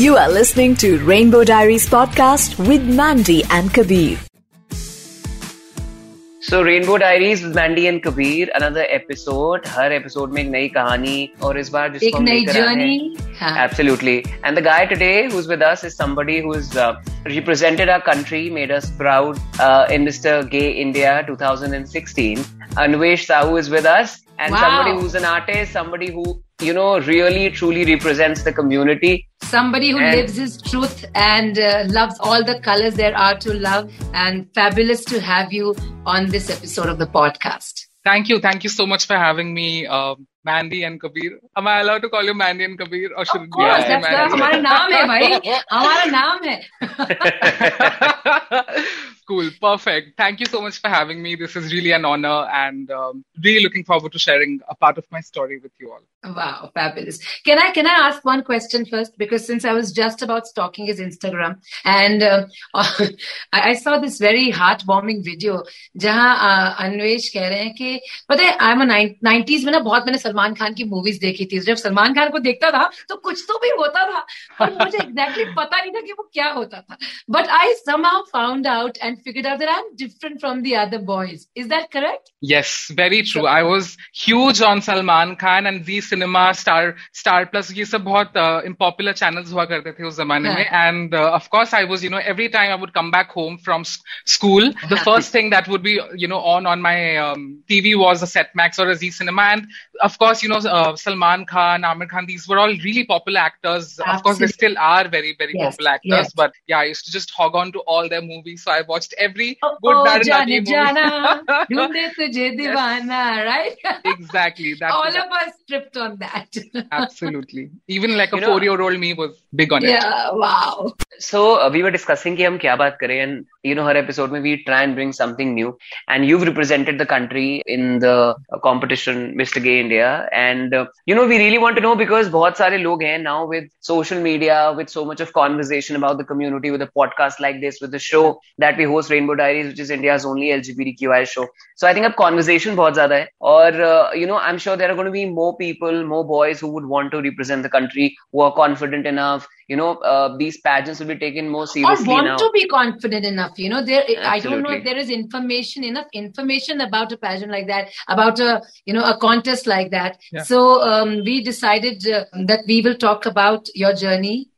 You are listening to Rainbow Diaries podcast with Mandy and Kabir. So rainbow diaries Mandy and Kabir another episode her episode में एक नई कहानी और इस बार जिसको एक नई journey absolutely and the guy today who is with us is somebody who is represented our country made us proud uh, in Mr Gay India 2016 Anwesh Sahoo is with us and somebody who's an artist somebody who you know really truly represents the community. Somebody who And- lives his truth and uh, loves all the colors there are to love. And fabulous to have you on this episode of the podcast. Thank you. Thank you so much for having me, um, Mandy and Kabir. Am I allowed to call you Mandy and Kabir or should Of it course, be that's Mandy? the, हमारा नाम है भाई हमारा नाम है cool. Perfect. Thank you so much for having me. This is really an honor and um, really looking forward to sharing a part of my story with you all. Wow, fabulous. Can I can I ask one question first? Because since I was just about stalking his Instagram, and uh, I, I saw this very heartwarming video जहाँ uh, Anvesh कह रहे हैं कि पता है I M nineties में ना बहुत मैंने सलमान खान की मूवीज देखी थी जब सलमान खान को देखता था तो कुछ तो भी होता था पर मुझे एग्जैक्टली exactly पता नहीं था कि वो क्या होता था but I somehow found out and figured out that I'm different from the other boys. Is that correct? Yes, very true. I was huge on Salman Khan and Zee Cinema, Star Star Plus. these सब बहुत uh, popular channels हुआ करते थे उस जमाने में. And uh, of course, I was you know every time I would come back home from school, the first thing that would be you know on on my um, TV was a Set Max or a Zee Cinema. And of course, you know uh, Salman Khan, Aamir Khan, these were all really popular actors. Absolutely. Of course, they still are very very yes. popular actors. Yes. But yeah, I used to just hog on to all their movies. So I watched every Oh, good, oh, bad, Jana. जाना, ढूंढे तुझे right? exactly. That, All that- of us tripped on that. absolutely. Even like You a four-year-old me was big on yeah, it. yeah, wow. So uh, we were discussing कि हम क्या बात करें and you know her episode Maybe try and bring something new. And you've represented the country in the competition mr gay india. And uh, you know we really want to know because bahut sare log hain now with social media with so much of conversation about the community with a podcast like this with the show that we host rainbow diaries which is india's only lgbtqi show. So i think ab conversation bahut zyada hai. Or uh, you know i'm sure there are going to be more people more boys who would want to represent the country who are confident enough you know uh, these pageants will be taken more seriously Or want now to be confident enough, you know. There, I don't know if there is information enough information about a pageant like that, about a you know a contest like that. Yeah. So um, we decided uh, that we will talk about your journey.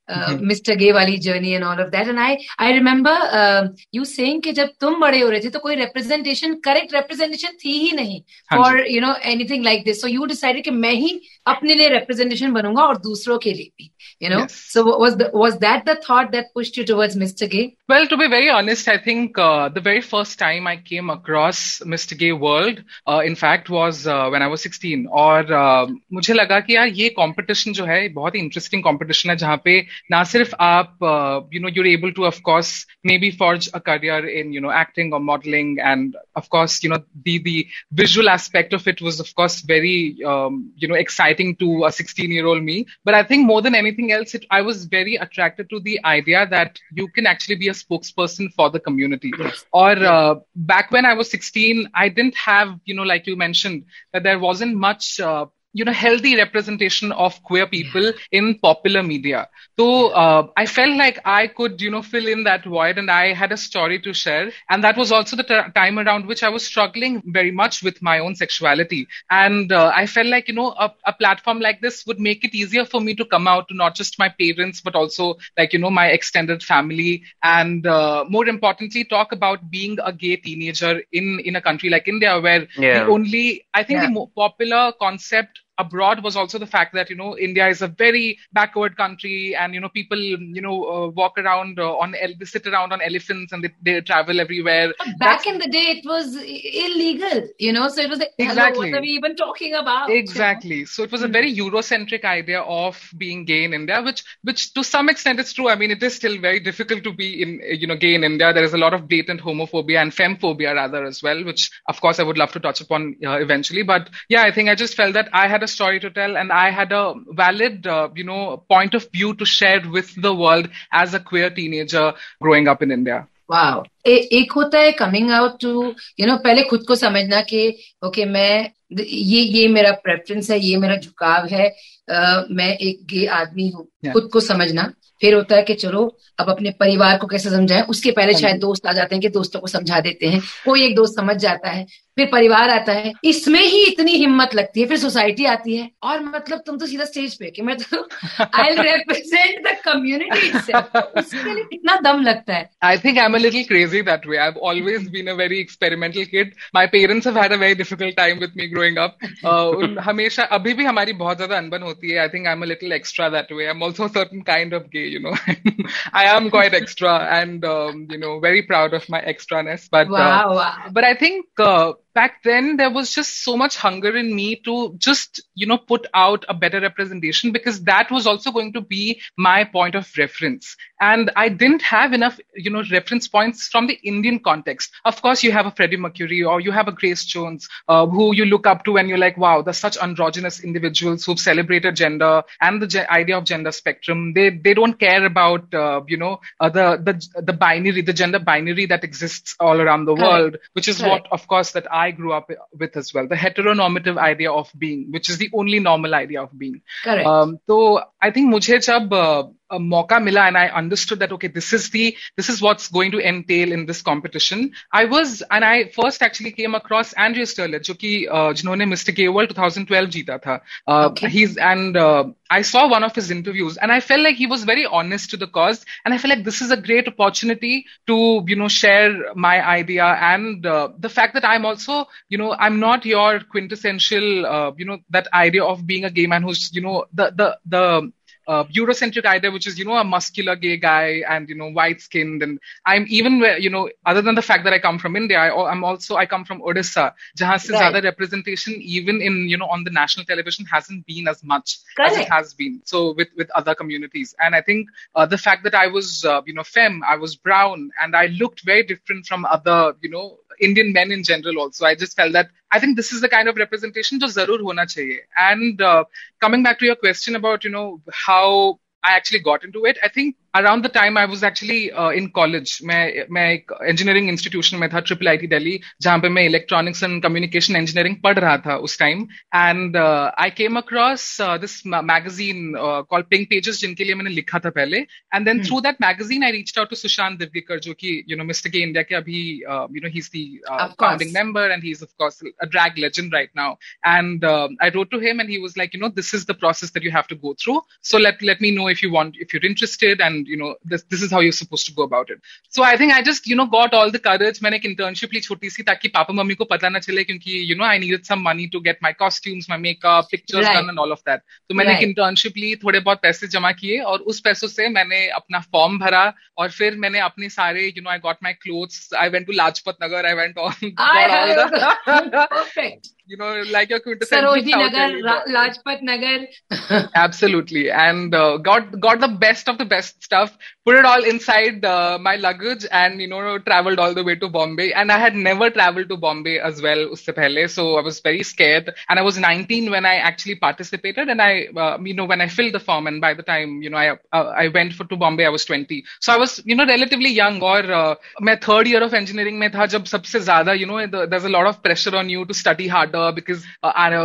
Mister gay वाली journey and all of that and I I remember you saying कि जब तुम बड़े हो रहे थे तो कोई रिप्रेजेंटेशन करेक्ट रिप्रेजेंटेशन थी ही नहीं for you know anything like this so you decided कि मैं ही अपने लिए रिप्रेजेंटेशन बनूँगा और दूसरों के लिए भी you know so was was that the thought that pushed you towards mister gay well to be very honest I think the very first time I came across mister gay world in fact was when I was sixteen और uh, मुझे लगा कि यार ये competition जो है बहुत ही interesting competition है जहाँ पे Now, Sirif, aap, uh, you know, you're able to, of course, maybe forge a career in, you know, acting or modeling. And of course, you know, the, the visual aspect of it was, of course, very, um, you know, exciting to a 16 year old me. But I think more than anything else, it, I was very attracted to the idea that you can actually be a spokesperson for the community. Or uh, back when I was 16, I didn't have, you know, like you mentioned, that there wasn't much uh, you know, healthy representation of queer people in popular media. So uh, I felt like I could, you know, fill in that void and I had a story to share. And that was also the t- time around which I was struggling very much with my own sexuality. And uh, I felt like, you know, a, a platform like this would make it easier for me to come out to not just my parents, but also like, you know, my extended family. And uh, more importantly, talk about being a gay teenager in, in a country like India, where Yeah. the only, I think Yeah. the more popular concept abroad was also the fact that you know India is a very backward country, and you know people you know uh, walk around uh, on ele- they sit around on elephants and they, they travel everywhere. Back in the day, it was illegal, you know. So it was like, Exactly. what are we even talking about? you know? Exactly. So it was a very Eurocentric idea of being gay in India, which, which to some extent is true. I mean, it is still very difficult to be in, you know, gay in India. There is a lot of blatant homophobia and femmephobia rather as well, which of course I would love to touch upon uh, eventually. But yeah, I think I just felt that I had a story to tell and I had a valid, uh, you know, point of view to share with the world as a queer teenager growing up in India. Wow. ए, एक होता है coming out to you know पहले खुद को समझना कि okay okay, मैं ये ये मेरा प्रेफरेंस है ये मेरा झुकाव है। आ, मैं एक गे आदमी हूँ खुद को समझना। फिर होता है कि चलो अब अपने परिवार को कैसे समझाएँ? उसके पहले शायद दोस्त आ जाते हैं कि दोस्तों को समझा देते हैं। कोई एक दोस्त समझ जाता है फिर परिवार आता है। इसमें ही इतनी हिम्मत लगती है फिर सोसाइटी आती है। और मतलब तुम तो सीधा स्टेज पे कि मैं तो आई रिप्रेजेंट द कम्युनिटी उसके लिए कितना दम लगता है। I think I am a little crazy that way I have always been a very experimental kid my parents have had a very difficult time with me growing up हमेशा अभी भी हमारी बहुत ज़्यादा अनबन होती है। I think I am a little extra that way I am also certain kind of gay you know I am quite extra and you know very proud of my extraness but but I think back then there was just so much hunger in me to just you know put out a better representation because that was also going to be my point of reference. And i didn't have enough you know reference points from the indian context. Of course you have a freddie mercury or you have a grace jones uh, who you look up to and you're like wow they're such androgynous individuals who've celebrated gender and the ge- idea of gender spectrum. They they don't care about uh, you know uh, the the the binary the gender binary that exists all around the world which is what of course that i I grew up with as well. The heteronormative idea of being, which is the only normal idea of being. Correct. Um, so I think मुझे जब uh, a mauka mila and i understood that okay this is the this is what's going to entail in this competition i was and i first actually came across Andreas Derleth, who ki uh, jinhone mr gay world 2012 jita tha uh, okay. he's and uh, i saw one of his interviews and i felt like he was very honest to the cause and i felt like this is a great opportunity to you know share my idea and uh, the fact that i'm also you know i'm not your quintessential uh, you know that idea of being a gay man who's you know the the the uh, Eurocentric idea, which is, you know, a muscular gay guy and, you know, white skinned. And I'm even, you know, other than the fact that I come from India, I, am also, I come from Odisha, jahan se right. representation, even in, you know, on the national television hasn't been as much Correct. as it has been. So with, with other communities. And I think uh, the fact that I was, uh, you know, femme, I was brown and I looked very different from other, you know, Indian men in general also. I just felt that I think this is the kind of representation जो जरूर होना चाहिए. And uh, coming back to your question about, you know, how I actually got into it, I think around the time I was actually in college मैं मैं एक engineering institution में था triple I T Delhi जहां पे मैं electronics and communication engineering पढ़ रहा था उस time and I came across this magazine call pink pages जिनके लिए मैंने लिखा था पहले and then through that magazine I reach out to Sushant दिव्यकर जो कि यू नो मिस्टर के इंडिया के अभी you know he is the founding member and he is of course a drag legend right now and I wrote to him and he was like you no this is the process that you have to go through so let let me know if you want if you're interested and you know this this is how you're supposed to go about it so i think i just you know got all the courage मैंने एक internship ली छोटी सी ताकि papa mummy को पता ना चले क्योंकि you know I needed some money to get my costumes my makeup pictures right. done and all of that तो मैंने right. एक internship ली थोड़े बहुत पैसे जमा किए और उस पैसों से मैंने अपना फॉर्म भरा और फिर मैंने अपने सारे you know I got my clothes I went to Lajpat Nagar I went on I, I, perfect you know, like your quintessential. Sarojini Nagar, Lajpat Nagar. Absolutely, and uh, got got the best of the best stuff. Put it all inside uh, my luggage, and you know, traveled all the way to Bombay. And I had never traveled to Bombay as well. Usse pehle, so I was very scared. And I was 19 when I actually participated, and I, uh, you know, when I filled the form, and by the time you know, I uh, I went for to Bombay, I was 20. So I was, you know, relatively young. Or uh, my third year of engineering, mein tha, jab sabse zyada, you know, there's a lot of pressure on you to study harder because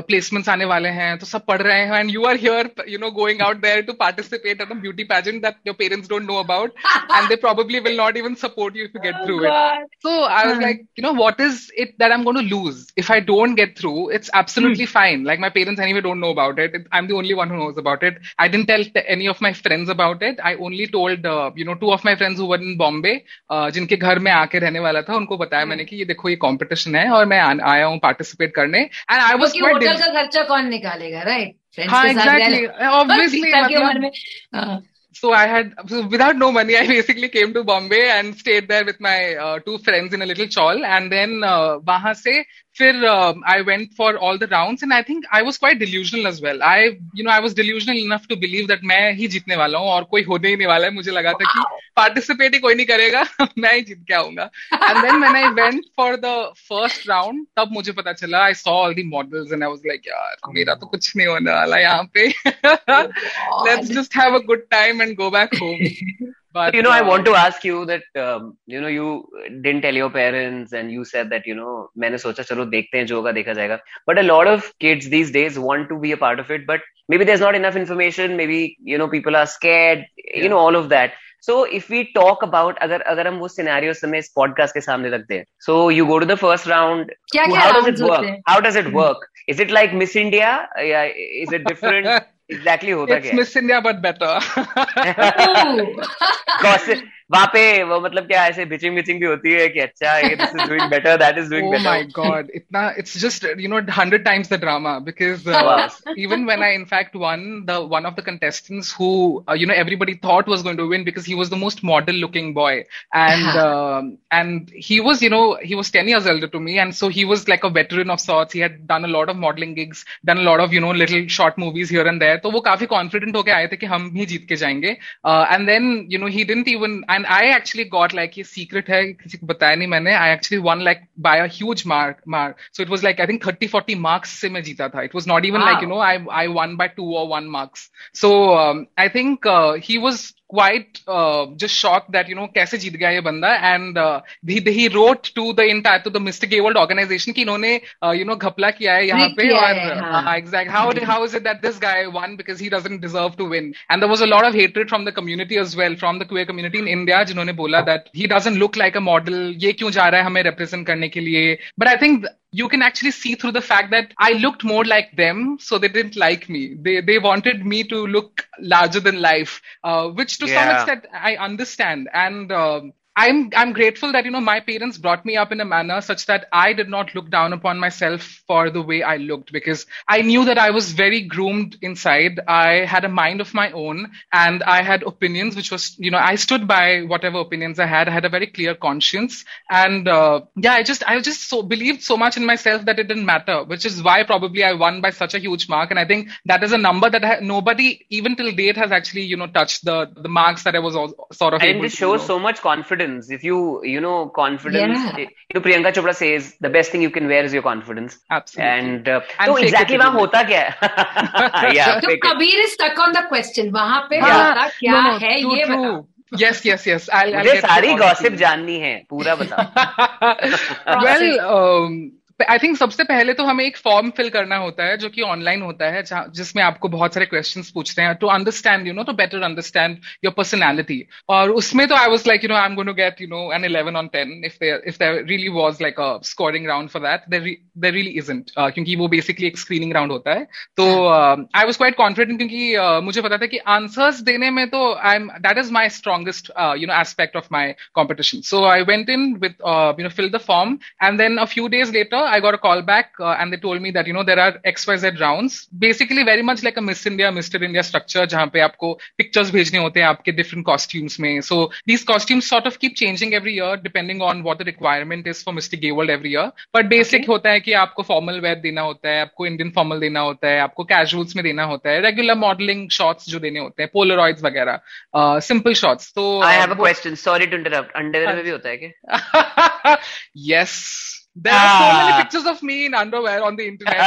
placements आने वाले हैं तो सब पढ़ रहे हैं and you are here you know going out there to participate at a beauty pageant that your parents don't know about and they probably will not even support you to get through it so I was like you know what is it that I am going to lose if I don't get through it's absolutely fine like my parents anyway don't know about it I am the only one who knows about it I didn't tell any of my friends about it I only told you know two of my friends who were in Bombay जिनके घर में आके रहने वाला था उनको बताया hmm. मैंने कि ये देखो ये कॉम्पिटिशन है और मैं आया हूँ पार्टिसिपेट करने। And I was quite hotel का खर्चा कौन निकालेगा राइट हाँ एग्जैक्टली ऑब्वियसली मतलब so I had, so without no money, I basically came to Bombay and stayed there with my uh, two friends in a little chawl. And then uh, वहाँ से फिर I went for all the rounds and I think I was quite delusional as well I you know I was delusional enough to believe that मैं ही जीतने वाला हूँ और कोई होने ही नहीं वाला है। मुझे लगा था कि पार्टिसिपेट ही कोई नहीं करेगा मैं ही जीत के आऊँगा। And then man I went for the first round तब मुझे पता चला I saw all the models and I was like यार मेरा तो कुछ नहीं होने वाला यहाँ पे। Let's just have a good time and go back home But you know, I uh, want to ask you that um, you know you didn't tell your parents, and you said that you know मैंने सोचा चलो देखते हैं जो होगा देखा जाएगा. But a lot of kids these days want to be a part of it, but maybe there's not enough information. Maybe you know people are scared. You Yeah. know all of that. So if we talk about अगर अगर हम वो scenario समय इस podcast के सामने रखते हैं, so you go to the first round. क्या क्या How does it rounds work? होते हैं? How does it work? Is it like Miss India? Yeah, is it different? exactly exactly होता क्या मिस इंडिया बट बेटर वहाँ पे वो मतलब क्या ऐसे बिचिंग बिचिंग भी होती है कि अच्छा this is doing better that is doing better my god इतना it's just you know 100 times the drama because even when I in fact one the one of the contestants who you know everybody thought was going to win because he was the most model looking boy and and he was you know he was 10 years elder to me and so he was like a veteran of sorts he had done a lot of modelling gigs done a lot of you know little short movies here and there तो वो काफ़ी confident होकर आए थे कि हम ही जीत के जाएँगे। And then you know he didn't even and I actually got like ये सीक्रेट है किसी को बताया नहीं मैंने. I actually won like by as mark mark so it was like I think thirty forty marks से मैं जीता था. It was not even like you know I I won by two और one marks so I think he was quite uh, just shocked that you know कैसे जीत गया ये बंदा and uh, he he wrote to the entire to the Mr. Gay World organization कि इन्होंने uh, you know घपला किया है यहाँ पे और है, हाँ। हाँ, exact how did, how is it that this guy won because he doesn't deserve to win and there was a lot of hatred from the community as well from the queer community in India जिन्होंने बोला that he doesn't look like a model ये क्यों जा रहा है हमें represent करने के लिए but I think you can actually see through the fact that I looked more like them, so they didn't like me. They they wanted me to look larger than life, uh, which to some extent I understand. And um, I'm I'm grateful that you know my parents brought me up in a manner such that I did not look down upon myself for the way I looked because I knew that I was very groomed inside. I had a mind of my own and I had opinions, which was you know I stood by whatever opinions I had. I had a very clear conscience, and uh, yeah, I just I just so believed so much in myself that it didn't matter, which is why probably I won by such a huge mark. And I think that is a number that nobody even till date has actually you know touched the the marks that I was all, sort of. and it to, shows you know. so much confidence confidence if you you know confidence yeah. you know priyanka chopra says the best thing you can wear is your confidence absolutely and uh, so exactly वहाँ hota क्या है yeah so kabir is stuck on the question wahan pe hota kya hai ye bata yes yes yes I सारी gossip जाननी है पूरा बताओ well I think सबसे पहले तो हमें एक फॉर्म फिल करना होता है जो कि ऑनलाइन होता है जिसमें आपको बहुत सारे क्वेश्चन पूछते हैं। To understand you know to better understand your personality और उसमें तो I was like you know I am going to get you know an 11 on ten if if there really was like a scoring round for that there really isn't क्योंकि वो basically एक screening round होता है। तो I was quite confident क्योंकि uh, मुझे पता था कि आंसर्स देने में तो I am that is my strongest you know aspect of my competition so I went in with you know fill the form and then a few days later i got a call back uh, and they told me that you know there are xyz rounds basically very much like a miss india mr india structure जहाँ पे आपको pictures भेजने होते हैं आपके different costumes में so these costumes sort of keep changing every year depending on what the requirement is for mr gay world every year but basic okay. होता है कि आपको formal wear देना होता है आपको indian formal देना होता है आपको casuals में देना होता है regular modeling shots जो देने होते हैं polaroids वगैरह uh, simple shots तो I uh, have a question sorry to interrupt underwear में भी होता है क्या yes. There are so Ah. many pictures of me in underwear on the internet.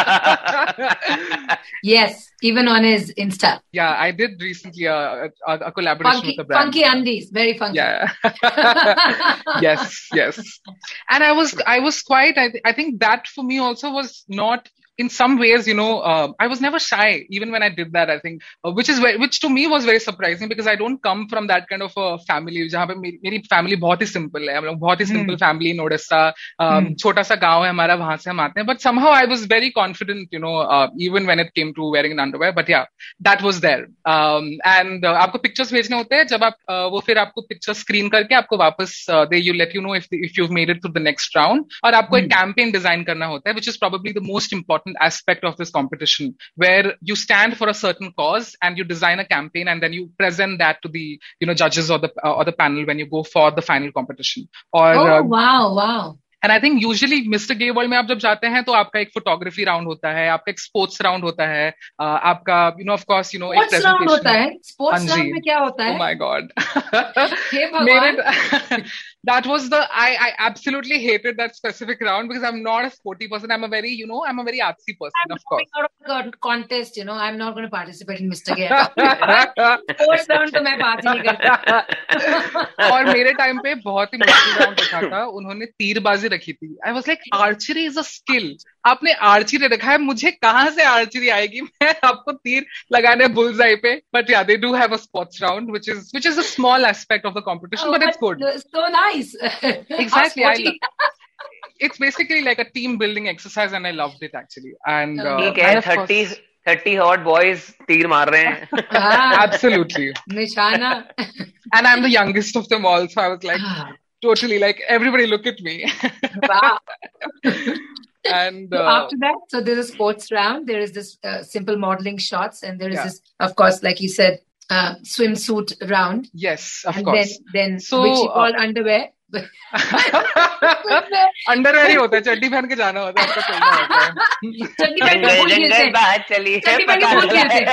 yes even on his insta yeah, I did recently a, a, a collaboration funky with a brand. funky undies very funky Yeah. yes, yes. And I was, I was quite, I, I think that for me also was not, in some ways, you know, uh, I was never shy, even when I did that, I think, uh, which is which to me was very surprising because I don't come from that kind of a family. My family is simple. We are a very simple mm. family in Odisha. Um, mm. sa hai humara, wahan se hum aate. But somehow I was very confident, you know, uh, even when it came to wearing an underwear. But yeah, that was there. Um, and uh, pictures bhejne hote hai, jab aap, uh, wo phir aapko pictures screen karke aapko wapas, they you let you know if, if you've made it through the next round. Aur aapko mm. campaign design karna hota hai, which is probably the most important important aspect of this competition where you stand for a certain cause and you design a campaign and then you present that to the you know judges or the uh, or the panel when you go for the final competition. Or oh uh, wow wow and I think usually mister gay world में आप जब जाते हैं तो आपका एक photography round होता है आपका एक स्पोर्ट्स राउंड होता है आपका you know of course you know एक प्रेजेंटेशन होता है स्पोर्ट्स राउंड में क्या होता है माय गॉड मेरे that was the I, I absolutely hated that specific round because I'm not a sporty person. I'm a very, you know, I'm a very artsy person, I'm of course. Out of contest, you know, I'm not going to participate in Mr. Gay. Sports round तो मैं बात ही नहीं करता. और मेरे time पे बहुत ही मुश्किल राउंड था उन्होंने तीरबाजी रखी थी I was like archery is a skill आपने आर्चरी रखा है मुझे कहाँ से आर्चरी आएगी मैं आपको तीर लगाने बुलजाई पे but yeah they do have a sports round which is which is a small aspect of the competition but it's good so nice exactly I, it's basically like a team building exercise and i loved it actually and uh, ठीक है 30 30 hot boys तीर मार रहे हैं absolutely निशाना and i'm the youngest of them all so i was like totally like everybody look at me. Wow. And so after that so there's a sports round there is this uh, simple modeling shots and there is Yeah. this of course like you said uh, swimsuit round. Yes of and course. then then So, which you uh, call underwear underwear ही होता है चड्डी पहन के जाना होता है आपका होता है चड्डी पहन के जंगल। बात चली है चड्डी पहन के पता है।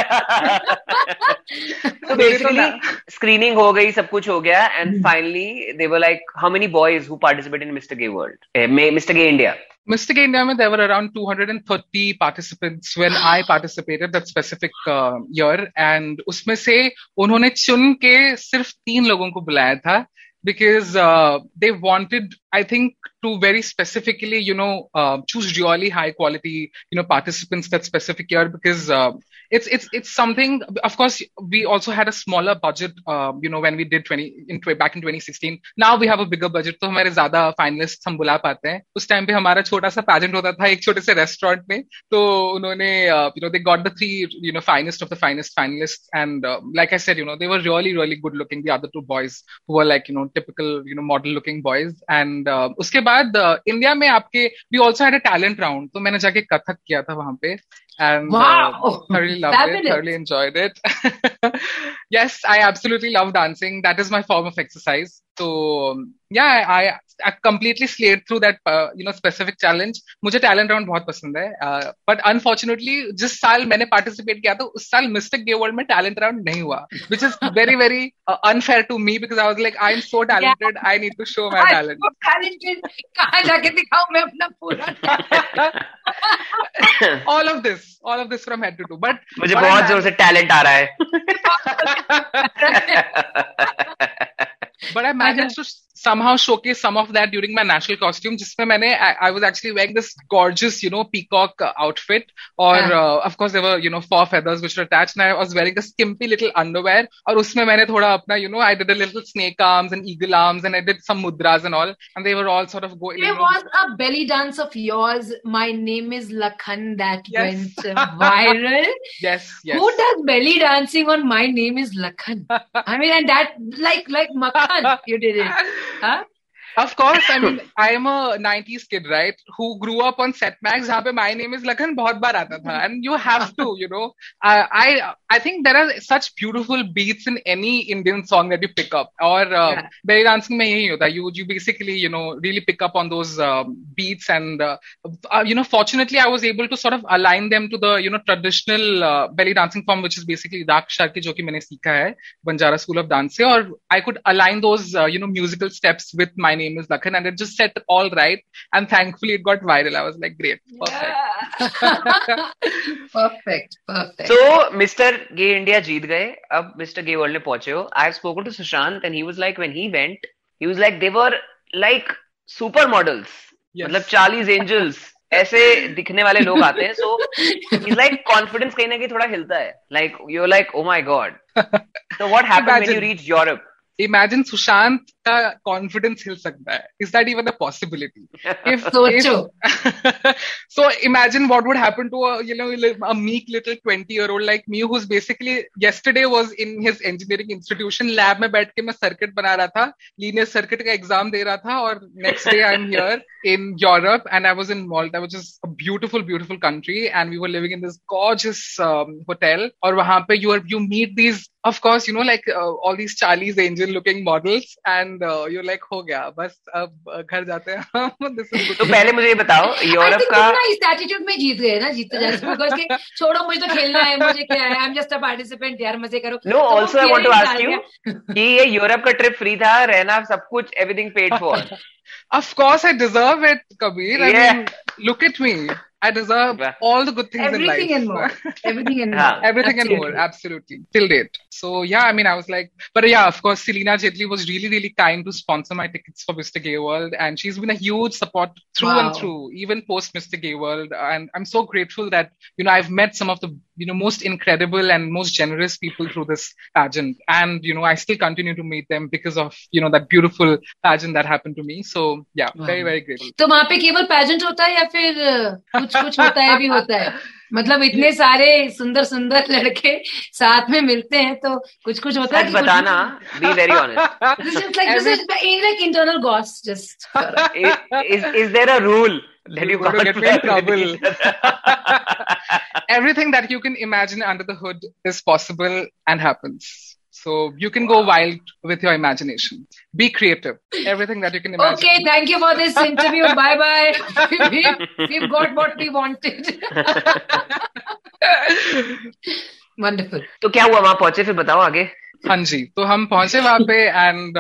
तो बेसिकली स्क्रीनिंग हो गई सब कुछ हो गया and finally they were like how many boys who participate in mister gay world mister gay India Mr. Gay India, there were around 230 participants when I participated that specific uh, year, and उसमें से उन्होंने चुन के सिर्फ़ तीन लोगों को बुलाया था because uh, they wanted, I think, to very specifically, you know, uh, choose really high quality, you know, participants that specific year because uh, it's it's it's something. Of course, we also had a smaller budget, uh, you know, when we did 20 in tw- back in 2016. Now we have a bigger budget, तो हमारे ज्यादा finalists हम बुला पाते हैं. उस time पे हमारा छोटा सा pageant होता था एक छोटे से रेस्टोरेंट में. तो उन्होंने, uh, you know, they got the three, you know, finest of the finest finalists, and uh, like I said, you know, they were really really good looking. The other two boys who were like, you know, typical, you know, model looking boys. And uh, उसके बाद India uh, में आपके we also had a talent round. तो मैंने जाके कथक किया था वहाँ पे. And wow. uh, thoroughly loved Fabulous. it. Thoroughly enjoyed it. yes, I absolutely love dancing. That is my form of exercise. तो yeah I completely slayed through that you know specific challenge मुझे talent round बहुत पसंद है but unfortunately जिस साल मैंने participate किया था उस साल मिस्टेक गे वर्ल्ड में टैलेंट राउंड नहीं हुआ which is very very unfair to me because I was like I am so talented I need to show my talent talented जाके मैं अपना पूरा all of this all of this from head to to but मुझे बहुत ज़ोर से talent आ रहा है। But I managed to somehow showcased some of that during my national costume. Just I, I was actually wearing this gorgeous, you know, peacock uh, outfit. Or yeah. uh, of course there were, you know, four feathers which were attached. And I was wearing a skimpy little underwear. Or usme maine thoda apna, you know, I did a little snake arms and eagle arms and I did some mudras and all. And they were all sort of going. There know, was a belly dance of yours. My name is Lakhan that yes. went viral. yes, yes. Who does belly dancing on My Name is Lakhan? I mean, and that like like Makhan, you did it. 啊？Of course, I mean, I am a 90s kid, right? Who grew up on Setmax, where my name is Lakhan, bahut. And you have to, you know, uh, I I think there are such beautiful beats in any Indian song that you pick up. Or uh, yeah. belly dancing mein yahi hota. You, you basically, you know, really pick up on those uh, beats. And, uh, uh you know, fortunately, I was able to sort of align them to the, you know, traditional uh, belly dancing form, which is basically Dakshar ki jo ki maine seekha hai, Banjara School of Dance. Or I could align those, uh, you know, musical steps with my name is Lakhan, and it just set all right. And thankfully, it got viral. I was like, great, perfect. perfect, perfect. So Mr. Gay India जीत गए अब Mr. Gay World में पहुंचे हो I have spoken to Sushant and he was like when he went he was like they were like super models Yes. मतलब Charlie's angels ऐसे दिखने वाले लोग आते हैं सो लाइक कॉन्फिडेंस कहीं ना कहीं थोड़ा हिलता है like you like oh my God so what happened when you Imagine. reached Europe Imagine Sushant का confidence हिल सकता है. Is that even a possibility? If, सोचो if so imagine what would happen to a you know li- a meek little 20 year old like me who's basically yesterday was in his engineering institution lab में बैठ के मैं circuit बना रहा था linear circuit का exam दे रहा था और next day I'm here in Europe and I was in Malta which is a beautiful beautiful country and we were living in this gorgeous um, hotel और वहां पे you are you meet these of course you know like uh, all these Charlie's Angel looking models and uh, you're like हो गया बस अब घर जाते हैं this is good. तो पहले मुझे ये बताओ यूरोप का इस एटीट्यूड में जीत गए ना जीतते जाते बिकॉज़ के छोड़ो मुझे तो खेलना है मुझे क्या है? I am just a participant यार मज़े करो। No also I want to ask you कि ये यूरोप का ट्रिप फ्री था रहना सब कुछ everything paid for Of course, I deserve it, Kabir. I Yeah. mean, look at me. I deserve Yeah. all the good things Everything in and life. more. Everything and Yeah. more. Everything and Absolutely. more, absolutely, till date. So yeah, I mean, I was like, but yeah, of course, Selena Jetli was really, really kind to sponsor my tickets for Mr. Gay World, and she's been a huge support through Wow. and through, even post Mr. Gay World. And I'm so grateful that you know I've met some of the you know most incredible and most generous people through this pageant, and you know I still continue to meet them because of you know that beautiful pageant that happened to me. So yeah, very, Wow. very grateful. तो वहां पे केवल pageant होता है या फिर अ, कुछ कुछ होता है भी होता है। मतलब इतने सारे सुंदर सुंदर लड़के साथ में मिलते हैं तो कुछ कुछ होता है बताना be very honest is there a rule everything that you can imagine under the hood is possible and happens. So you can go wild with your imagination. Be creative. Everything that you can imagine. Okay, thank you for this interview. Bye bye. we've, we've got what we wanted. Wonderful. तो क्या हुआ वहां पहुंचे फिर बताओ आगे हाँ जी तो हम पहुंचे वहां पे and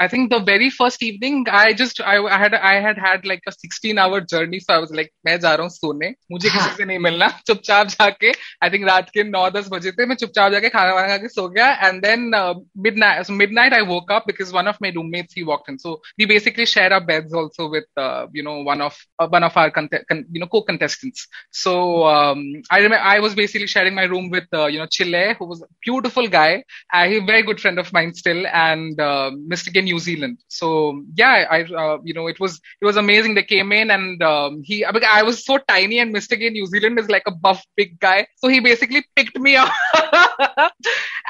I think the very first evening, I just I, I had I had had like a 16 hour journey, so I was like मैं जा रहा हूँ सोने मुझे किसी से नहीं मिलना चुपचाप जाके I think रात के 9-10 बजे थे मैं चुपचाप जाके खाना वाना खा के सो गया and then uh, midnight so midnight I woke up because one of my roommates he walked in so we basically share our beds also with uh, you know one of uh, one of our con- con- you know co-contestants so um, I remember I was basically sharing my room with uh, you know Chile who was a beautiful guy uh, he's a very good friend of mine still and uh, Mr. Gay New Zealand. So yeah, I uh, you know it was it was amazing. They came in and um, he I was so tiny and Mr. Gay New Zealand is like a buff big guy. So he basically picked me up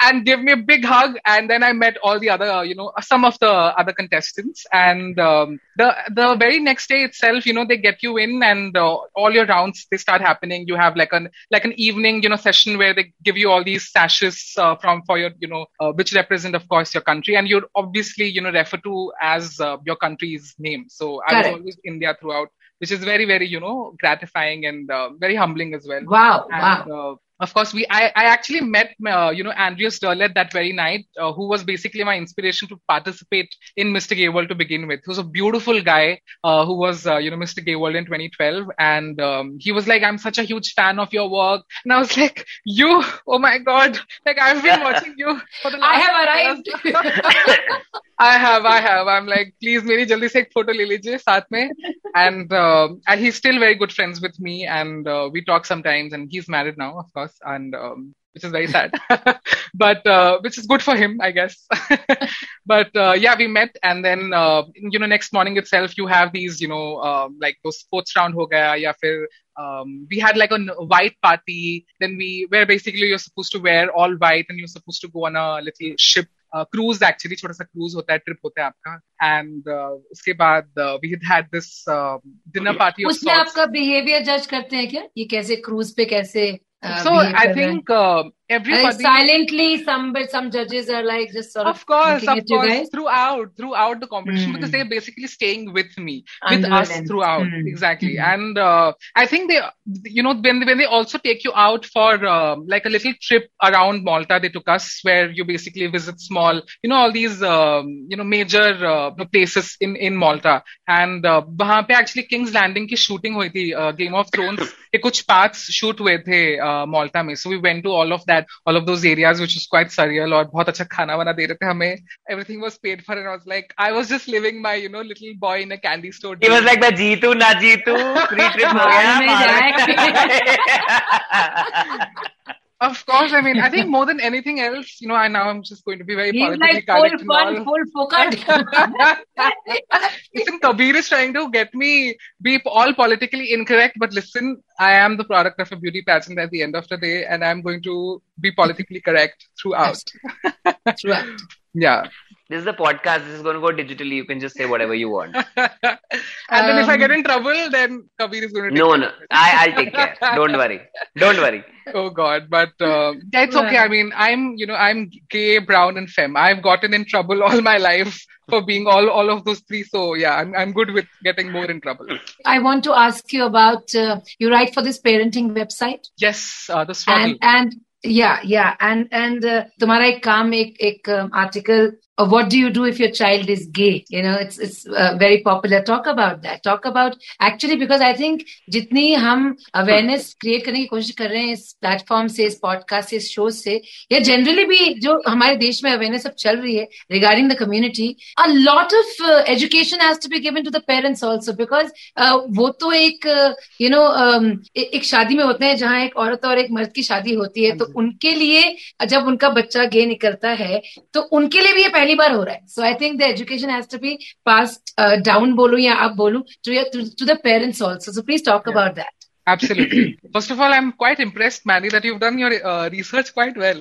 and gave me a big hug. And then I met all the other you know some of the other contestants. And um, the the very next day itself, you know, they get you in and uh, all your rounds they start happening. You have like an like an evening you know session where they give you all these sashes uh, from for your you know uh, which represent of course your country and you're obviously you know refer to as uh, your country's name. So I was always India throughout, which is very very you know gratifying and uh, very humbling as well. Wow, wow. Uh, of course we i, I actually met uh, you know andreas derleth that very night uh, who was basically my inspiration to participate in mr gay world to begin with. He was a beautiful guy uh, who was uh, you know mr gay world in 2012 and um, he was like i'm such a huge fan of your work. And i was like you? Oh my god. Like i've been watching you for the last i have arrived. i have i have. I'm like please meri jaldi se ek photo le lijiye saath mein. And um, and he's still very good friends with me. And uh, we talk sometimes and he's married now of course and um, which is very sad, but uh, which is good for him, I guess. but uh, yeah, we met, and then uh, you know, next morning itself, you have these, you know, um, like those sports round हो गया या फिर um, we had like a n- white party. Then we where basically you're supposed to wear all white and you're supposed to go on a little ship uh, cruise actually छोटा सा cruise होता है trip होता है आपका and uh, उसके बाद uh, we had had this uh, dinner party of उसमें sorts. आपका बिहेवियर जज करते हैं क्या ये कैसे क्रूज पे कैसे uh, so I think. Um, everybody silently some but some judges are like just sort of of course of course. throughout throughout the competition mm. because they're basically staying with me with us throughout. Mm. exactly. Mm. and uh, i think they you know when when they also take you out for uh, like a little trip around malta they took us where you basically visit small you know all these um, you know major uh, places in in malta. And uh, pe actually king's landing ki shooting hui thi uh, game of thrones. ke kuch parts shoot with the uh, malta mein so we went to all of that. All of those areas, which is quite surreal और बहुत अच्छा खाना वाना दे रहे थे हमें. Everything was paid for, and I was like, I was just living my, you know, little boy in a candy store. He was like the Jeetu ना Jeetu free trip हो गया। Of course, I mean, I think more than anything else, you know, I now I'm just going to be very He's politically like full correct fun, full focus. listen, Kabir is trying to get me be all politically incorrect, but listen, I am the product of a beauty pageant at the end of the day, and I'm going to be politically correct throughout. Throughout. Yeah this is the podcast. This is going to go digitally. You can just say whatever you want. and then if I get Um, in trouble, then Kabir is going to. No, no. I, I'll take care. Don't worry. Don't worry. Oh God, but uh, that's okay. I mean, I'm you know I'm gay, brown, and femme. I've gotten in trouble all my life for being all all of those three. So yeah, I'm I'm good with getting more in trouble. I want to ask you about uh, you write for this parenting website Yes, uh, the swaddle. and and yeah yeah and and uh, तुम्हारा एक काम एक एक um, article uh, or what do you do if your child is gay you know it's it's uh, very popular talk about that talk about actually because i think jitni hum awareness create karne ki koshish kar rahe hain is platform se is podcast se is show se ya generally bhi jo hamare desh mein awareness ab chal rahi hai regarding the community a lot of uh, education has to be given to the parents also because uh, wo to ek uh, you know um, ek शादी में होते हैं जहाँ एक औरत और एक मर्द की शादी होती है तो उनके लिए जब उनका बच्चा gay निकलता है तो उनके लिए भी ये पहली बार हो रहा है so I think the education has to B pass down बोलूं या आप बोलूं to to the parents also so please talk about that Absolutely. First of all, I'm quite impressed, Manny, that you've done your uh, research quite well.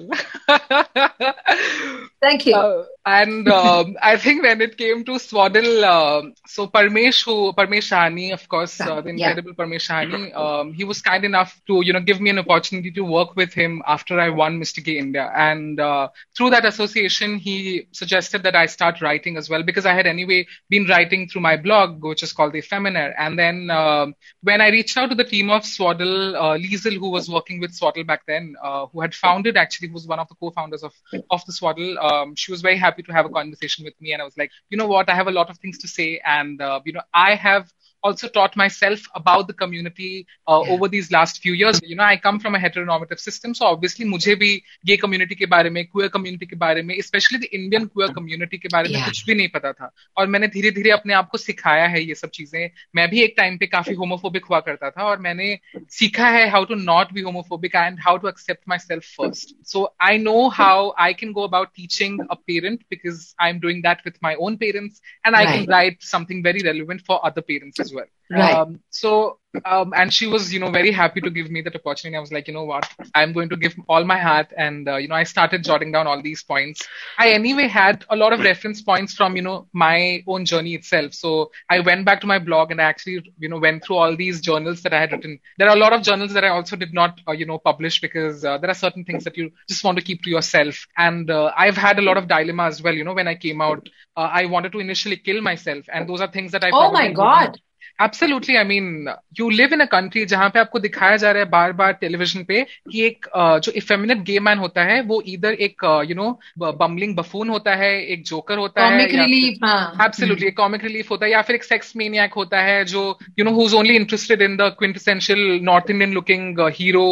Thank you Uh, and um, I think when it came to Swaddle, um so Parmesh, who Parmesh Shahani, of course, uh, the Yeah. incredible Parmesh Shahani, um, he was kind enough to you know give me an opportunity to work with him after I won Mr. Gay India, and uh, through that association, he suggested that I start writing as well because I had anyway been writing through my blog, which is called the Effeminaire, and then um when I reached out to the team of Swaddle, uh, Liesl, who was working with Swaddle back then, uh, who had founded actually was one of the co-founders of of the Swaddle. Um, she was very happy to have a conversation with me, and I was like, you know what, I have a lot of things to say, and uh, you know, I have also taught myself about the community uh, over these last few years. You know, I come from a heteronormative system, so obviously मुझे भी gay community के बारे में, queer community के बारे में, especially the Indian queer community के बारे में Yeah. कुछ भी नहीं पता था. और मैंने धीरे धीरे अपने आप को सिखाया है ये सब चीजें. मैं भी एक टाइम पे काफी homophobic हुआ करता था और मैंने सीखा है how to not be homophobic and how to accept myself first. So I know how I can go about teaching a parent because I'm doing that with my own parents and I can Right. write something very relevant for other parents as well. Right. Um, so, um, and she was, you know, very happy to give me that opportunity. I was like, you know what, I'm going to give all my heart. And, uh, you know, I started jotting down all these points. I anyway had a lot of reference points from, you know, my own journey itself. So I went back to my blog and I actually, you know, went through all these journals that I had written. There are a lot of journals that I also did not, uh, you know, publish because uh, there are certain things that you just want to keep to yourself. And uh, I've had a lot of dilemma as well. You know, when I came out, uh, I wanted to initially kill myself. And those are things that I Oh my God. Absolutely I mean you live in a country जहाँ पे आपको दिखाया जा रहा है बार बार television पे कि एक uh, जो इफेमिनेट गे मैन होता है वो इधर एक यू नो बम्बलिंग बफून होता है एक जोकर होता है या रिलीफ एब्सोल्युटली एक कॉमिक रिलीफ होता है या फिर एक सेक्स मेनियक होता है जो you know who is only interested in the quintessential north Indian looking hero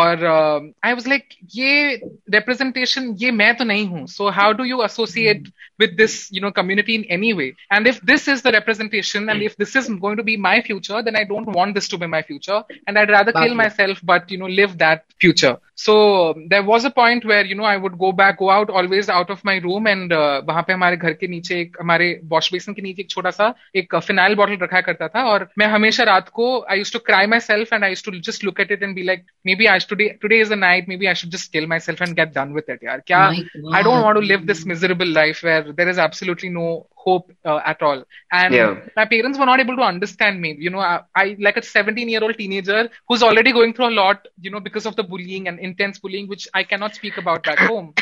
और आई वाज लाइक ये रिप्रेजेंटेशन ये मैं तो नहीं हूँ। So how do you associate with this you know community in any way? And if this is the representation and if this is going to be my future then i don't want this to be my future. And i'd rather kill myself but you know live that future so there was a point where you know i would go back go out always out of my room and uh, वहां पे हमारे घर के नीचे एक हमारे wash basin के नीचे एक छोटा सा एक फिनाइल बॉटल रखा करता था और मैं हमेशा रात को I use to cry myself and I use to just look at it and be like maybe I today today is a night maybe I should just kill myself and get done with it यार क्या My I don't God. want to live this miserable life where there is absolutely no hope uh, at all. And Yeah. my parents were not able to understand me. You know, I, I like a 17 year old teenager who's already going through a lot, you know, because of the bullying and intense bullying, which I cannot speak about back home.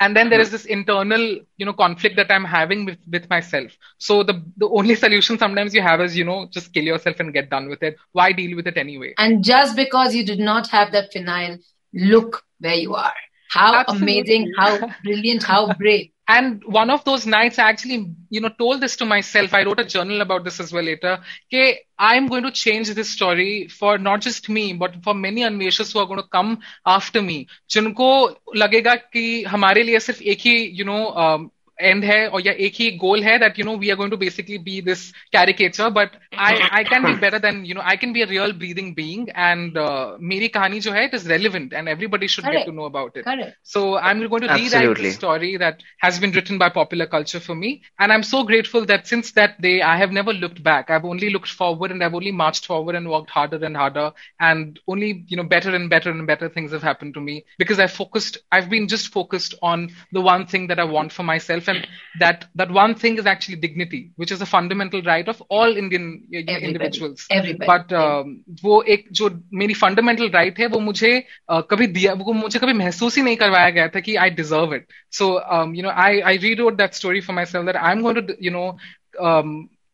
and then there is this internal, you know, conflict that I'm having with, with myself. So the, the only solution sometimes you have is, you know, just kill yourself and get done with it. Why deal with it anyway? And just because you did not have that phenyl, look where you are. How Absolutely. amazing, how brilliant, how brave And one of those nights, I actually, you know, told this to myself. I wrote a journal about this as well later. Okay, I'm going to change this story for not just me, but for many Anveshas who are going to come after me. जिनको लगेगा कि हमारे लिए सिर्फ एक ही, you know, um, end here, or yeah a key goal here that you know we are going to basically be this caricature but i i can be better than you know i can be a real breathing being and uh, meri kahani jo hai relevant and everybody should get to know about it. So i'm going to Absolutely. rewrite the story that has been written by popular culture for me and i'm so grateful that since that day i have never looked back. I've only looked forward and i've only marched forward and worked harder and harder and only you know better and better and better things have happened to me because i focused i've been just focused on the one thing that i want for myself myself and that that one thing is actually dignity which is a fundamental right of all indian uh, Everybody. individuals Everybody. But वो एक जो मेरी fundamental right है वो मुझे uh, कभी दिया वो मुझे कभी महसूस ही नहीं करवाया गया था कि I deserve it so you know I I read out that story for myself that I am going to you know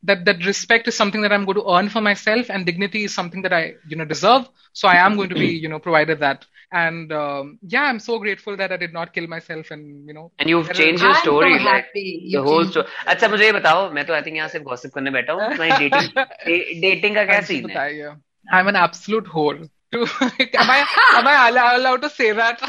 that that respect is something that I'm going to earn for myself, and dignity is something that I you know deserve. So I am going to be you know provided that, and um, yeah, I'm so grateful that I did not kill myself, and you know. And you've there are- changed your I'm so story, like happy you the whole changed. story. अच्छा मुझे ये बताओ मैं तो I think यहाँ सिर्फ gossip करने बैठा हूँ तुम्हारी डेटिंग डेटिंग का क्या Thanks for सीन है बताइए. I'm an absolute whore. To, am I am I allowed, allowed to say that?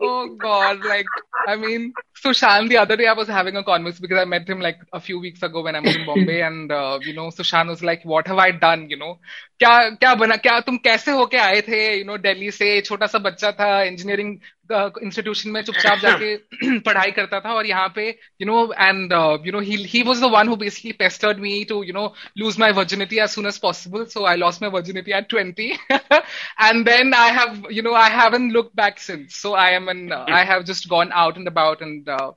oh God! Like I mean, Sushant. The other day I was having a conversation because I met him like a few weeks ago when I was in Bombay, and uh, you know, Sushant was like, "What have I done?" You know, क्या क्या बना क्या तुम कैसे होके आए थे you know Delhi से छोटा सा बच्चा था इंजीनियरिंग इंस्टीट्यूशन में चुपचाप जाके पढ़ाई करता था और यहाँ पे you know and you know he he was the one who basically pestered me to you know my virginity as soon as possible so i lost my virginity at 20 and then i have you know i haven't looked back since so i am an uh, i have just gone out and about and uh,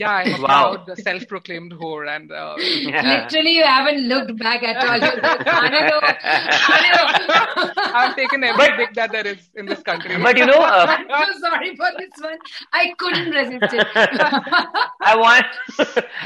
yeah, I'm a wow. proud self-proclaimed whore, and uh, yeah. literally, you haven't looked back at all. I've taken every but, dick that there is in this country. But you know, uh, I'm so sorry for this one. I couldn't resist it. I want,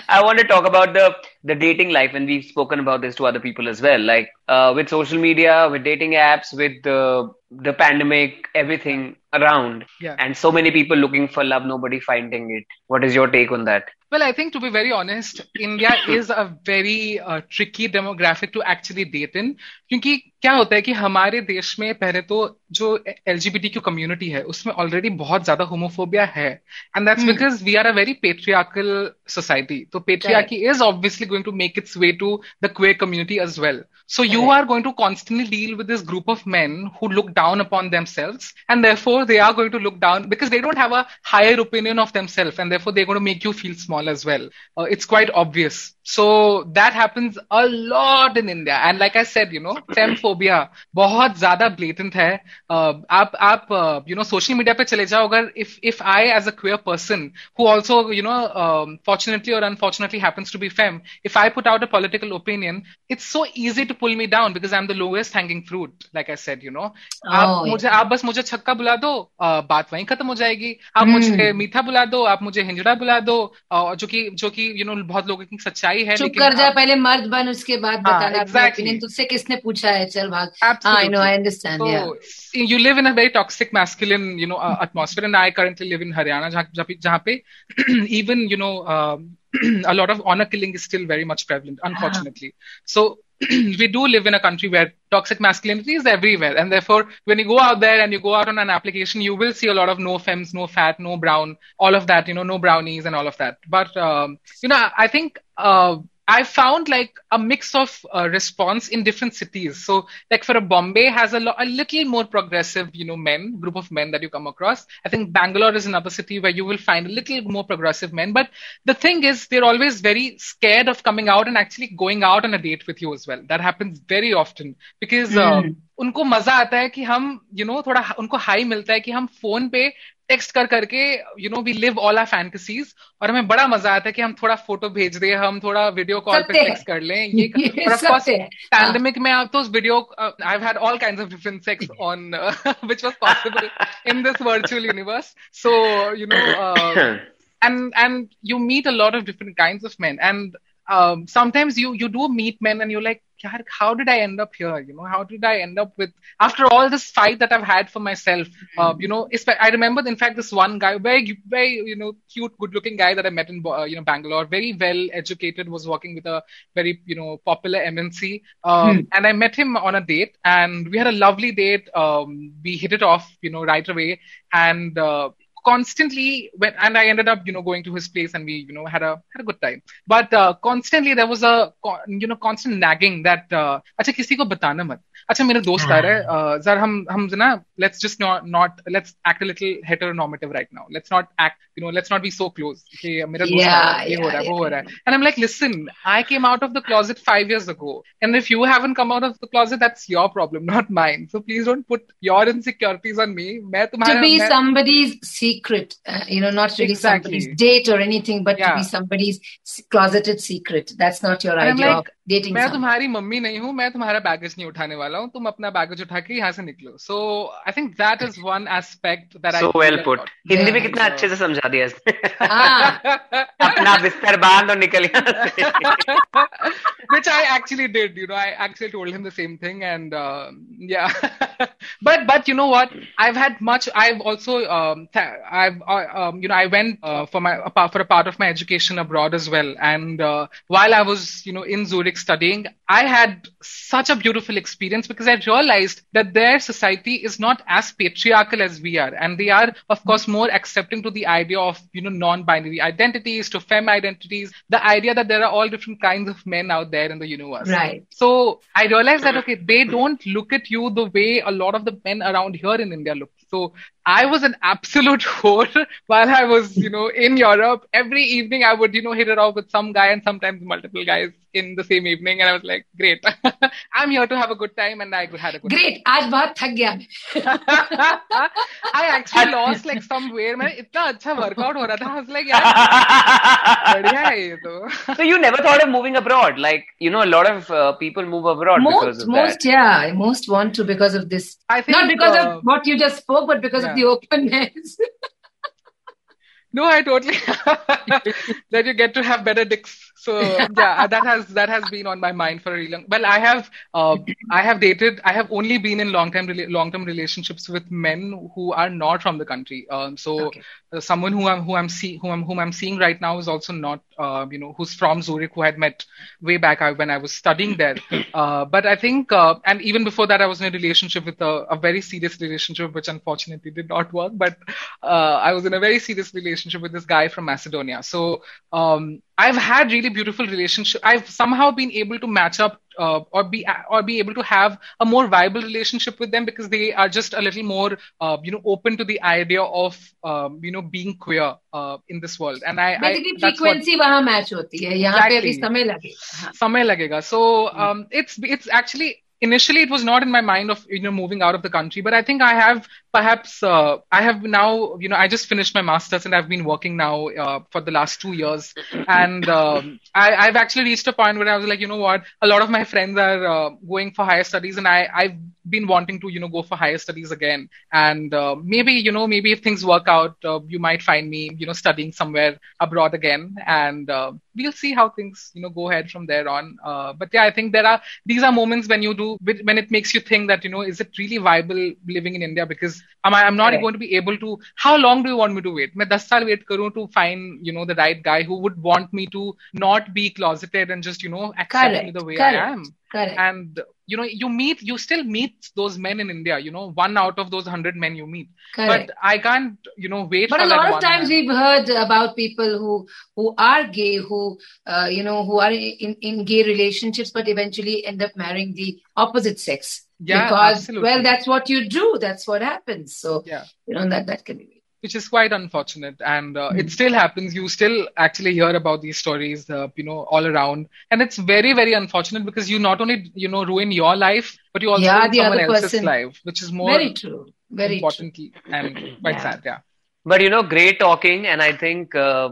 I want to talk about the the dating life, and we've spoken about this to other people as well. Like uh, with social media, with dating apps, with the the pandemic, everything around, Yeah. and so many people looking for love, nobody finding it. What is your take on that? Well, I think to be very honest, India is a very uh, tricky demographic to actually date in. क्योंकि क्या होता है कि हमारे देश में पहले तो जो एलजीबीटी की कम्युनिटी है उसमें ऑलरेडी बहुत ज्यादा होमोफोबिया है and that's because we are a very patriarchal society तो patriarchy is obviously going to make its way to the queer community as well So you are going to constantly deal with this group of men who look down upon themselves and therefore they are going to look down because they don't have a higher opinion of themselves and therefore they're going to make you feel small as well. Uh, it's quite obvious. So that happens a lot in India. And like I said, you know, femphobia बहुत ज़्यादा blatant है. Uh, आप आप uh, you know social media पे चले जाओ अगर if if I as a queer person who also you know um, fortunately or unfortunately happens to be femme, if I put out a political opinion, it's so easy to pull me down because I'm the lowest hanging fruit. Like I said, you know, आप Oh, मुझे आप बस मुझे छक्का बुला दो uh, बात वहीं खत्म हो जाएगी आप मुझे मीठा बुला दो आप मुझे हिंजड़ा बुला दो uh, जो कि जो कि यू नो बहुत लोगों की सच्चाई है चुप कर जाए आप... पहले मर्द बन उसके बाद हाँ, exactly. तुझसे किसने पूछा है? चल भाग। I know I understand you live in a very toxic masculine you know atmosphere and I currently live in Haryana जहाँ पे even you know a lot of honour killing is still very much prevalent unfortunately so we do live in a country where toxic masculinity is everywhere, and therefore when you go out there and you go out on an application, you will see a lot of no femmes, no fat, no brown, all of that, you know, no brownies and all of that. But um, you know, I think. Uh, I found like a mix of uh, response in different cities. So, like for a Bombay has a, lo- a little more progressive, you know, men group of men that you come across. I think Bangalore is another city where you will find a little more progressive men. But the thing is, they're always very scared of coming out and actually going out on a date with you as well. That happens very often because uh, उनको मजा आता है कि हम you you no know, थोड़ा उनको high मिलता है कि हम फोन पे टेक्स्ट कर करके you know we live all our fantasies और हमें बड़ा मज़ा आता है कि हम थोड़ा फ़ोटो भेज दें हम थोड़ा वीडियो कॉल पे टेक्स्ट कर लें। ये ये ऑफ़ सत्य है। पैंडेमिक में आप तो उस video I have had all kinds of different sex on which was possible in this virtual universe so you know and and you meet a lot of different kinds of men. And um, sometimes you you do meet men and you're like "Yaar, how did i end up here? You know how did i end up with after all this fight that i've had for myself uh, you know i remember in fact this one guy very very you know cute good looking guy that i met in uh, you know bangalore very well educated was working with a very you know popular mnc um, and i met him on a date and we had a lovely date um, we hit it off you know right away and uh, constantly when and I ended up you know going to his place and we you know had a had a good time but uh, constantly there was a co- you know constant nagging that uh, अच्छा किसी को बताना मत अच्छा मेरा दोस्त आ रहा है सर हम हम ना let's just not not let's act a little heteronormative right now let's not act you know let's not be so close okay मेरा दोस्त आ रहा है ये हो रहा है वो हो रहा है and I'm like listen I came out of the closet five years ago and if you haven't come out of the closet that's your problem not mine so please don't put your insecurities on me मैं तुम्हारा to be मैं, somebody's secret uh, you know not really Exactly. somebody's date or anything but to Yeah. be somebody's closeted secret that's not your And I'm idea like, dating मैं. तुम्हारी mummy नहीं हूँ मैं तुम्हारा baggage नहीं उठाने वाला हूँ तुम अपना बैगेज उठा के यहाँ से निकलो so I think that is one aspect that So well put. Hindi में. कितना अच्छे से समझा दिया Ah. अपना बिस्तर बाँध और निकल यहाँ से which I actually did. You know, I actually told him the same thing, and uh, yeah. but but you know what? I've had much. I've also um, th- I've uh, um, you know I went uh, for my a part- for a part of my education abroad as well, and uh, while I was you know in Zurich studying, I had such a beautiful experience because I realized that their society is not as patriarchal as we are, and they are of course more accepting to the idea of you know non-binary identities, to femme identities, the idea that there are all different kinds of men out there in the universe. Right. So I realized that okay, they don't look at you the way a lot of the men around here in India look. So I was an absolute whore while I was, you know, in Europe. Every evening I would, you know, hit it off with some guy and sometimes multiple guys in the same evening. And I was like, great. I'm here to have a good time and I had a good great आज बहुत थक गया मैं I actually lost like some weight. मैं इतना अच्छा workout हो रहा था. I was like, यार बढ़िया है ये तो. so you never thought of moving abroad like you know a lot of uh, people move abroad because most of most that yeah most want to because of this I think, not because uh, of what you just spoke but because of yeah. the openness No, I totally that you get to have better dicks. so yeah, that has that has been on my mind for a really long. Well, I have uh, I have dated. I have only been in long term rela- long term relationships with men who are not from the country. Um, so Okay. uh, someone who I'm who I'm see whom I'm whom I'm seeing right now is also not uh, you know who's from Zurich who I had met way back uh, when I was studying there. Uh, but I think uh, and even before that I was in a relationship with a, a very serious relationship which unfortunately did not work. But uh, I was in a very serious relationship with this guy from Macedonia. So um, I've had really beautiful relationship. I've somehow been able to match up uh, or be or be able to have a more viable relationship with them because they are just a little more uh, you know open to the idea of um, you know being queer uh, in this world. And I, I basically that's what- frequency वहाँ match होती है यहाँ पे अभी Exactly. समय लगेगा हाँ. समय लगेगा. So um, it's it's actually initially it was not in my mind of you know moving out of the country, but I think I have perhaps uh, I have now you know I just finished my masters and I've been working now uh, for the last two years, and um, I, I've actually reached a point where I was like, you know what, a lot of my friends are uh, going for higher studies, and I I've been wanting to you know go for higher studies again, and uh, maybe you know maybe if things work out, uh, you might find me you know studying somewhere abroad again, and uh, we'll see how things you know go ahead from there on. But yeah, I think there are these are moments when you do when it makes you think that you know is it really viable living in India because am I I'm not Correct. going to be able to. How long do you want me to wait? मैं 10 साल wait करूँ to find you know the right guy who would want me to not be closeted and just you know accept me Correct, the way correct. I am correct. And you know you meet you still meet those men in india you know one out of those 100 men you meet. Correct. But i can't you know wait but for a lot of times we've heard about people who who are gay who uh, you know who are in, in gay relationships but eventually end up marrying the opposite sex. Yeah, because absolutely. well that's what you do. That's what happens. So Yeah. you know that that can be which is quite unfortunate and uh, Hmm. it still happens you still actually hear about these stories uh, you know all around and it's very very unfortunate because you not only you know ruin your life but you also Yeah, ruin the someone other else's person. life which is more very true very true important and quite Yeah. sad yeah But you know, great talking, and I think uh,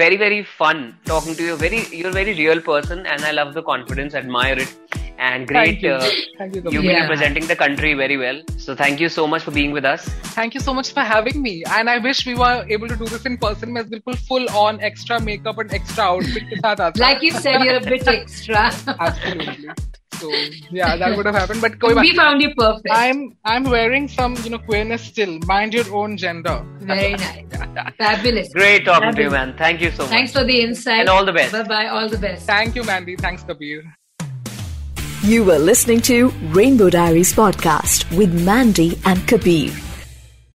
very very fun talking to you. Very, you're a very real person, and I love the confidence. Admire it, and great. thank you Uh, thank you you've Kabir. been Yeah. representing the country very well. So thank you so much for being with us. Thank you so much for having me. And I wish we were able to do this in person. मैं बिल्कुल full on extra makeup and extra outfit के साथ आता. like you said you're a bit extra Absolutely. So yeah, that would have happened. But कोई बात we found you perfect I'm I'm wearing some you know queerness still. Mind your own gender. very nice fabulous Great talking to you, Fabulous. man. Thank you so much. thanks for the insight And all the best. bye bye all the best Thank you, Mandy. Thanks, Kabir. You were listening to Rainbow Diaries podcast with Mandy and Kabir.